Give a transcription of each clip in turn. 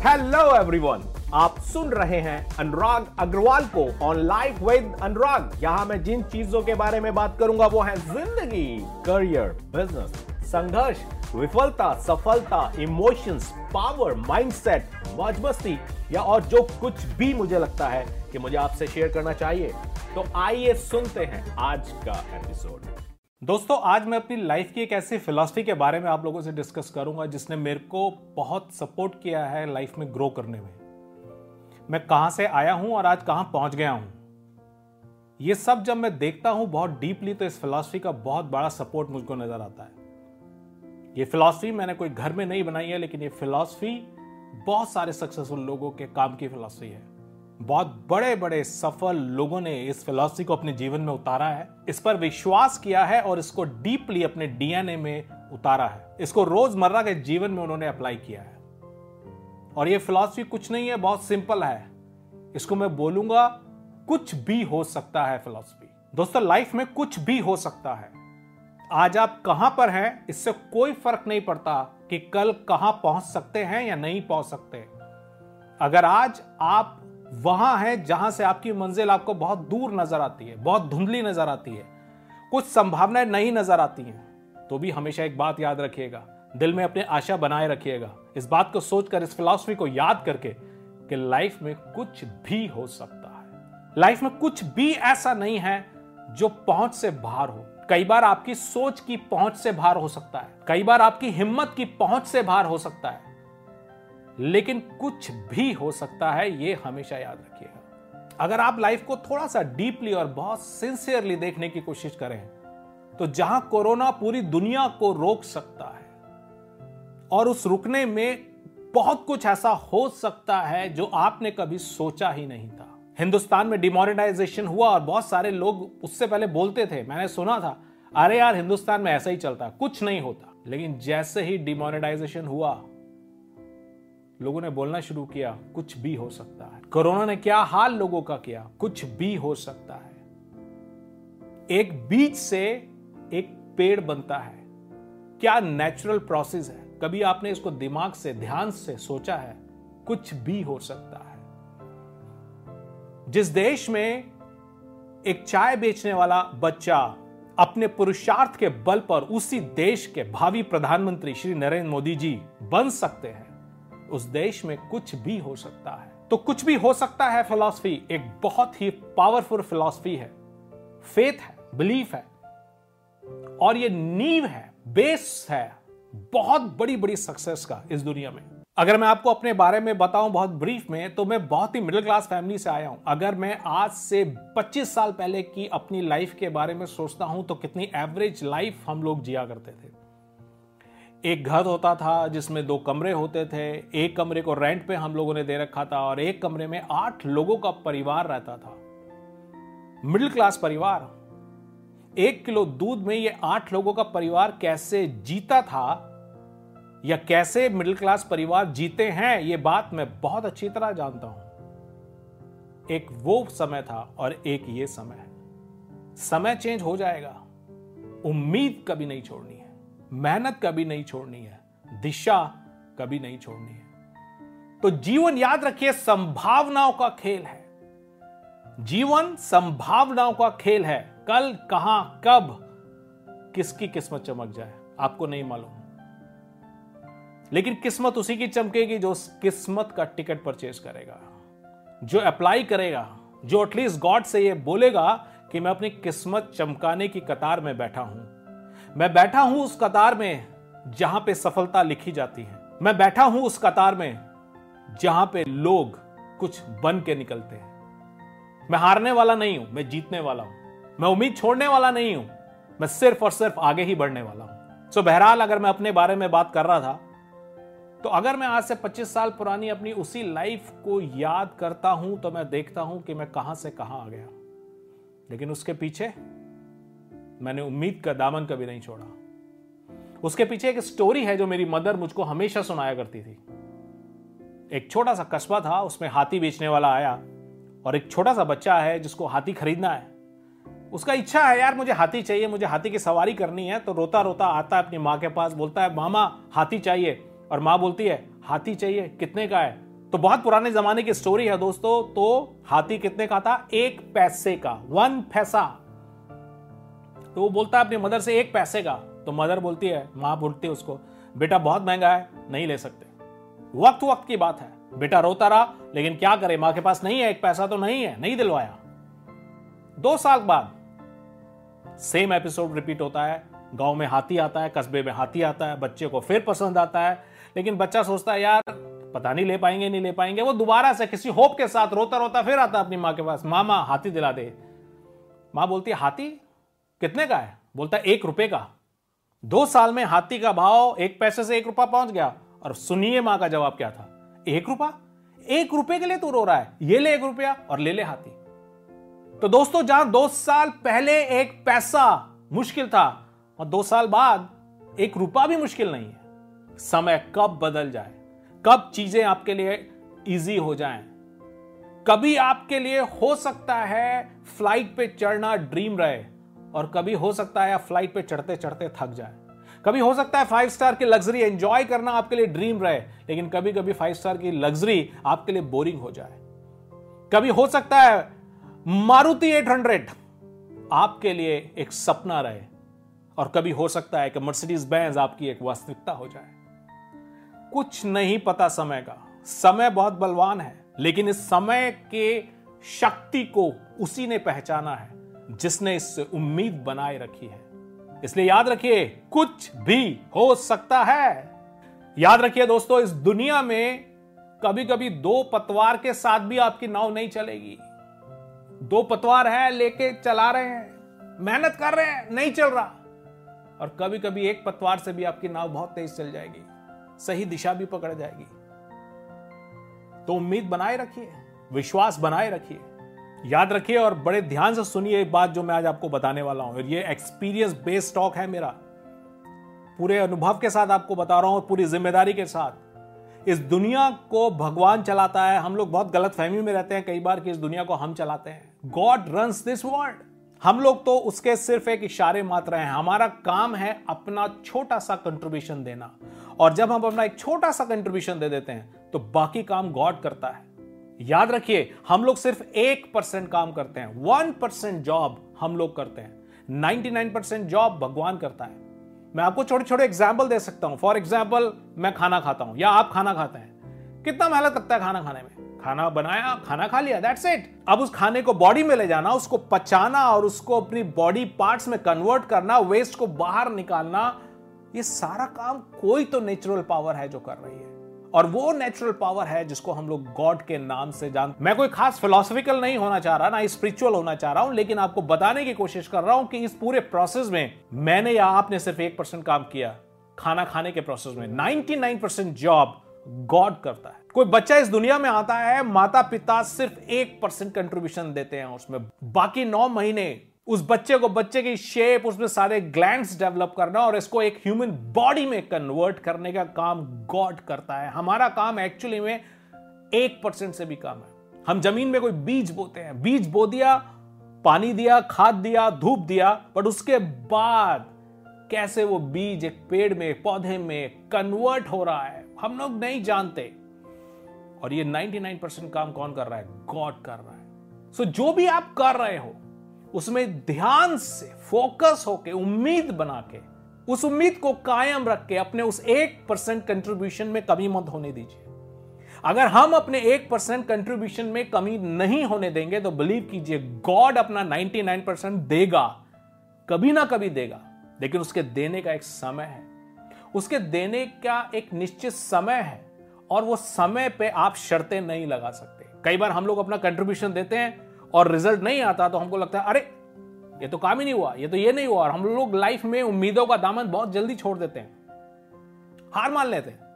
Hello everyone आप सुन रहे हैं अनुराग अग्रवाल को ऑन लाइफ विद अनुराग। यहाँ मैं जिन चीज़ों के बारे में बात करूँगा, वो है ज़िंदगी करियर बिज़नेस संघर्ष, विफलता, सफलता इमोशंस पावर माइंडसेट मस्ती या और जो कुछ भी मुझे लगता है कि मुझे आपसे शेयर करना चाहिए। तो आइए सुनते हैं आज का एपिसोड दोस्तों, आज मैं अपनी लाइफ की एक ऐसी फिलॉसफी के बारे में आप लोगों से डिस्कस करूँगा जिसने मेरे को बहुत सपोर्ट किया है लाइफ में ग्रो करने में। मैं कहाँ से आया हूँ और आज कहाँ पहुँच गया हूँ? ये सब जब मैं देखता हूँ बहुत डीपली तो इस फिलॉसफी का बहुत बड़ा सपोर्ट मुझको नज़र आता है। ये फिलॉसफी मैंने कोई घर में नहीं बनाई है, लेकिन ये फिलॉसफी बहुत सारे सक्सेसफुल लोगों के काम की फिलॉसफी है। बहुत बड़े बड़े सफल लोगों ने इस फिलॉसफी को अपने जीवन में उतारा है। इस पर विश्वास किया है और इसको डीपली अपने डीएनए में उतारा है। इसको रोज़मर्रा के जीवन में उन्होंने अप्लाई किया है। और ये फिलॉसफी कुछ नहीं है, बहुत सिंपल है। इसको मैं बोलूँगा, कुछ भी हो सकता है फिलॉसफी दोस्तों लाइफ में कुछ भी हो सकता है। आज आप कहाँ पर हैं, इससे कोई फ़र्क नहीं पड़ता कि कल कहाँ पहुँच सकते हैं या नहीं पहुँच सकते। अगर आज आप वहाँ है जहाँ से आपकी मंजिल आपको बहुत दूर नज़र आती है, बहुत धुंधली नज़र आती है। कुछ संभावनाएँ नहीं नज़र आती हैं। तो भी हमेशा एक बात याद रखिएगा, दिल में अपने आशा बनाए रखिएगा। इस बात को सोचकर, इस फिलॉसफी को याद करके कि लाइफ में कुछ भी हो सकता है। लाइफ में कुछ भी ऐसा नहीं है जो पहुँच से बाहर हो। कई बार आपकी सोच की पहुँच से बाहर हो सकता है। कई बार आपकी हिम्मत की पहुँच से बाहर हो सकता है। लेकिन कुछ भी हो सकता है, ये हमेशा याद रखिएगा। अगर आप लाइफ को थोड़ा सा डीपली और बहुत सिंसियरली देखने की कोशिश करें तो जहाँ कोरोना पूरी दुनिया को रोक सकता है, और उस रुकने में बहुत कुछ ऐसा हो सकता है जो आपने कभी सोचा ही नहीं था। हिंदुस्तान में डिमोनेटाइजेशन हुआ और बहुत सारे लोग उससे पहले बोलते थे, मैंने सुना था, अरे यार, हिंदुस्तान में ऐसा ही चलता, कुछ नहीं होता। लेकिन जैसे ही डिमोनेटाइजेशन हुआ लोगों ने बोलना शुरू किया, कुछ भी हो सकता है। कोरोना ने क्या हाल लोगों का किया, कुछ भी हो सकता है। एक बीज से एक पेड़ बनता है। क्या नेचुरल प्रोसेस है? कभी आपने इसको दिमाग से, ध्यान से सोचा है? कुछ भी हो सकता है। जिस देश में एक चाय बेचने वाला बच्चा अपने पुरुषार्थ के बल पर उसी देश के भावी प्रधानमंत्री श्री नरेंद्र मोदी जी बन सकते हैं उस देश में कुछ भी हो सकता है। तो कुछ भी हो सकता है फिलॉसफी एक बहुत ही पावरफुल फिलॉसफी है। फेथ है बिलीफ है। और ये नींव है बेस है, बहुत बड़ी बड़ी सक्सेस का इस दुनिया में। अगर मैं आपको अपने बारे में बताऊँ बहुत ब्रीफ में तो मैं बहुत ही मिडिल क्लास फैमिली से आया हूँ। अगर मैं आज से 25 साल पहले की अपनी लाइफ के बारे में सोचता हूँ तो कितनी एवरेज लाइफ हम लोग जिया करते थे। एक घर होता था जिसमें दो कमरे होते थे। एक कमरे को रेंट पे हम लोगों ने दे रखा था और एक कमरे में आठ लोगों का परिवार रहता था। मिडिल क्लास परिवार। एक किलो दूध में ये आठ लोगों का परिवार कैसे जीता था या कैसे मिडिल क्लास परिवार जीते हैं, ये बात मैं बहुत अच्छी तरह जानता हूँ। एक वो समय था और एक ये समय समय चेंज हो जाएगा। उम्मीद कभी नहीं छोड़नी है। मेहनत कभी नहीं छोड़नी है, दिशा कभी नहीं छोड़नी है। तो जीवन याद रखिए, संभावनाओं का खेल है। जीवन संभावनाओं का खेल है, कल, कहाँ, कब, किसकी किस्मत चमक जाए, आपको नहीं मालूम। लेकिन किस्मत उसी की चमकेगी जो किस्मत का टिकट परचेज करेगा, जो अप्लाई करेगा, जो एटलीस्ट गॉड से ये बोलेगा कि मैं अपनी किस्मत चमकाने की कतार में बैठा हूँ। मैं बैठा हूँ उस कतार में जहाँ पे सफलता लिखी जाती है। मैं बैठा हूँ उस कतार में जहाँ पे लोग कुछ बन के निकलते हैं। मैं हारने वाला नहीं हूँ, मैं जीतने वाला हूँ। मैं उम्मीद छोड़ने वाला नहीं हूँ, मैं सिर्फ़ और सिर्फ़ आगे ही बढ़ने वाला हूँ। सो बहरहाल, अगर मैं अपने बारे में बात कर रहा था तो अगर मैं आज से 25 साल पुरानी अपनी उसी लाइफ को याद करता हूँ तो मैं देखता हूँ कि मैं कहाँ से कहाँ आ गया। लेकिन उसके पीछे मैंने उम्मीद का दामन कभी नहीं छोड़ा। उसके पीछे एक स्टोरी है जो मेरी मदर मुझको हमेशा सुनाया करती थी। एक छोटा सा कस्बा था, उसमें हाथी बेचने वाला आया और एक छोटा सा बच्चा है जिसको हाथी खरीदना है। उसका इच्छा है, यार, मुझे हाथी चाहिए, मुझे हाथी की सवारी करनी है। तो रोता रोता आता है अपनी माँ के पास, बोलता है, मामा, हाथी चाहिए। और माँ बोलती है, हाथी चाहिए, कितने का है? तो बहुत पुराने जमाने की स्टोरी है दोस्तों तो हाथी कितने का था? एक पैसे का वन पैसा। तो वो बोलता है, अपनी मदर से एक पैसे का। तो मदर बोलती है, माँ बोलती है उसको, बेटा, बहुत महँगा है, नहीं ले सकते। वक्त वक्त की बात है। बेटा रोता रहा, लेकिन क्या करे? माँ के पास नहीं है, एक पैसा तो नहीं है, नहीं दिलवाया। दो साल बाद सेम एपिसोड रिपीट होता है। गाँव में हाथी आता है, कस्बे में हाथी आता है, बच्चे को फिर पसंद आता है। लेकिन बच्चा सोचता है, यार, पता नहीं ले पाएँगे, नहीं ले पाएँगे। वो दोबारा से किसी होप के साथ रोता रोता फिर आता अपनी माँ के पास, मामा, हाथी दिला दे। माँ बोलती है, हाथी कितने का है? बोलता है, एक रुपए का। दो साल में हाथी का भाव एक पैसे से एक रुपया पहुँच गया। और सुनिए माँ का जवाब क्या था? एक रुपया? एक रुपए के लिए तू रो रहा है। ये ले एक रुपया और ले ले हाथी। तो दोस्तों, जहाँ दो साल पहले एक पैसा मुश्किल था, और दो साल बाद एक रुपया भी मुश्किल नहीं है। समय कब बदल जाए? कब चीज़ें आपके लिए इजी हो जाएँ? कभी आपके लिए हो सकता है फ़्लाइट पे चढ़ना ड्रीम रहे। और कभी हो सकता है आप फ़्लाइट पे चढ़ते चढ़ते थक जाए। कभी हो सकता है फाइव स्टार की लग्जरी एंजॉय करना आपके लिए ड्रीम रहे, लेकिन कभी कभी फाइव स्टार की लग्जरी आपके लिए बोरिंग हो जाए। कभी हो सकता है मारुति 800 आपके लिए एक सपना रहे, और कभी हो सकता है कि मर्सिडीज बैंस आपकी एक वास्तविकता हो जाए। कुछ नहीं पता समय का। समय बहुत बलवान है, लेकिन इस समय के शक्ति को उसी ने पहचाना है। जिसने इससे उम्मीद बनाए रखी है। इसलिए याद रखिए, कुछ भी हो सकता है। याद रखिए दोस्तों, इस दुनिया में कभी कभी दो पतवार के साथ भी आपकी नाव नहीं चलेगी। दो पतवार है, लेके चला रहे हैं, मेहनत कर रहे हैं, नहीं चल रहा। और कभी कभी एक पतवार से भी आपकी नाव बहुत तेज चल जाएगी, सही दिशा भी पकड़ जाएगी। तो उम्मीद बनाए रखिए, विश्वास बनाए रखिए। याद रखिए और बड़े ध्यान से सुनिए एक बात जो मैं आज आपको बताने वाला हूँ। ये एक्सपीरियंस बेस्ड टॉक है मेरा। पूरे अनुभव के साथ आपको बता रहा हूँ पूरी ज़िम्मेदारी के साथ। इस दुनिया को भगवान चलाता है। हम लोग बहुत गलत फहमी में रहते हैं कई बार कि इस दुनिया को हम चलाते हैं। गॉड रन्स दिस वर्ल्ड हम लोग तो उसके सिर्फ़ एक इशारे मात्र हैं। हमारा काम है अपना छोटा सा कंट्रीब्यूशन देना। और जब हम अपना एक छोटा सा कंट्रीब्यूशन दे देते हैं तो बाकी काम गॉड करता है। याद रखिए, हम लोग सिर्फ़ एक परसेंट काम करते हैं वन परसेंट जॉब हम लोग करते हैं। नाइनटी नाइन परसेंट जॉब भगवान करता है। मैं आपको छोटे छोटे एग्ज़ाम्पल दे सकता हूँ। फॉर एग्ज़ाम्पल मैं खाना खाता हूँ, या आप खाना खाते हैं। कितना मेहनत लगता है खाना खाने में। खाना बनाया, खाना खा लिया दैट्स इट अब उस खाने को बॉडी में ले जाना, उसको पचाना और उसको अपनी बॉडी पार्ट्स में कन्वर्ट करना वेस्ट को बाहर निकालना, ये सारा काम कोई तो नेचुरल पावर है जो कर रही है। और वो नेचुरल पावर है जिसको हम लोग गॉड के नाम से जान मैं कोई खास फिलोसफिकल नहीं होना चाह रहा, ना स्पिरिचुअल होना चाह रहा हूँ, लेकिन आपको बताने की कोशिश कर रहा हूँ कि इस पूरे प्रोसेस में मैंने या आपने सिर्फ़ एक परसेंट काम किया, खाना खाने के प्रोसेस में। 99 परसेंट जॉब गॉड करता है। कोई बच्चा इस दुनिया में आता है माता पिता सिर्फ़ एक परसेंट कंट्रीब्यूशन देते हैं उसमें। बाकी नौ महीने उस बच्चे को बच्चे की शेप उसमें सारे ग्लैंड्स डेवलप करना और इसको एक ह्यूमन बॉडी में कन्वर्ट करने का काम गॉड करता है। हमारा काम एक्चुअली में एक परसेंट से भी कम है। हम ज़मीन में कोई बीज बोते हैं। बीज बो दिया पानी दिया खाद दिया धूप दिया बट उसके बाद कैसे वो बीज एक पेड़ में पौधे में कन्वर्ट हो रहा है? हम लोग नहीं जानते। और ये 99 परसेंट काम कौन कर रहा है? गॉड कर रहा है। सो so, जो भी आप कर रहे हो उसमें ध्यान से फोकस होके, उम्मीद बना के उस उम्मीद को कायम रख के अपने उस एक परसेंट कंट्रीब्यूशन में कमी मत होने दीजिए। अगर हम अपने एक परसेंट कंट्रीब्यूशन में कमी नहीं होने देंगे तो बिलीव कीजिए गॉड अपना 99 परसेंट देगा। कभी ना कभी देगा। लेकिन उसके देने का एक समय है। उसके देने का एक निश्चित समय है। और वो समय पे आप शर्तें नहीं लगा सकते। कई बार हम लोग अपना कंट्रीब्यूशन देते हैं और रिज़ल्ट नहीं आता तो हमको लगता है, अरे, ये तो काम ही नहीं हुआ, ये तो ये नहीं हुआ। और हम लोग लाइफ में उम्मीदों का दामन बहुत जल्दी छोड़ देते हैं। हार मान लेते हैं।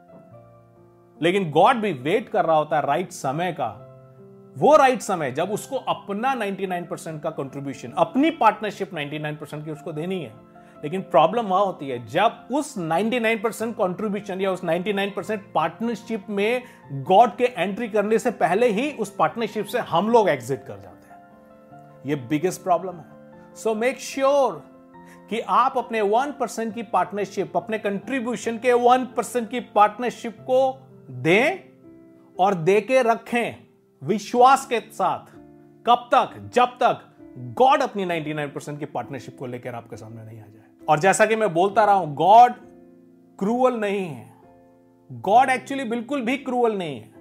लेकिन गॉड भी वेट कर रहा होता है राइट समय का। वो राइट समय, जब उसको अपना 99 परसेंट का कंट्रीब्यूशन अपनी पार्टनरशिप 99 परसेंट की उसको देनी है। लेकिन प्रॉब्लम वहाँ होती है, जब उस 99 परसेंट कॉन्ट्रीब्यूशन या उस 99 परसेंट पार्टनरशिप में गॉड के एंट्री करने से पहले ही उस पार्टनरशिप से हम लोग एग्जिट कर जाते ये बिगेस्ट प्रॉब्लम है. सो मेक श्योर कि आप अपने वन परसेंट की पार्टनरशिप अपने कंट्रीब्यूशन के वन परसेंट की पार्टनरशिप को दें और दे के रखें विश्वास के साथ. कब तक? जब तक गॉड अपनी 99% की पार्टनरशिप को लेकर आपके सामने नहीं आ जाए. और जैसा कि मैं बोलता रहा हूँ गॉड क्रूअल नहीं है. गॉड एक्चुअली बिल्कुल भी क्रूअल नहीं है.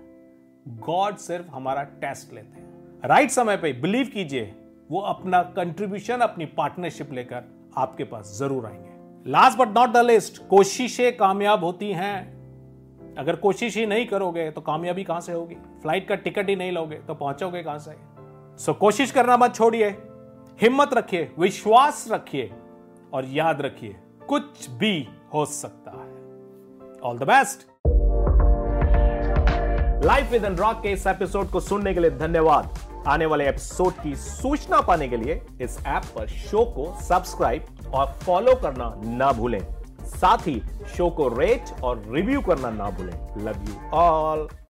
गॉड सिर्फ़ हमारा टेस्ट लेते हैं. राइट समय पे बिलीव कीजिए वो अपना कंट्रीब्यूशन अपनी पार्टनरशिप लेकर आपके पास ज़रूर आएँगे। Last but not the least कोशिशें कामयाब होती हैं। अगर कोशिश ही नहीं करोगे तो कामयाबी कहाँ से होगी? फ़्लाइट का टिकट ही नहीं लोगे तो पहुंचोगे कहाँ से? सो so, कोशिश करना मत छोड़िए। हिम्मत रखिए विश्वास रखिए और याद रखिए कुछ भी हो सकता है। All the best life with Anurag के इस एपिसोड को सुनने के लिए धन्यवाद। आने वाले एपिसोड की सूचना पाने के लिए इस ऐप पर शो को सब्सक्राइब और फॉलो करना ना भूलें। साथ ही शो को रेट और रिव्यू करना ना भूलें। Love you all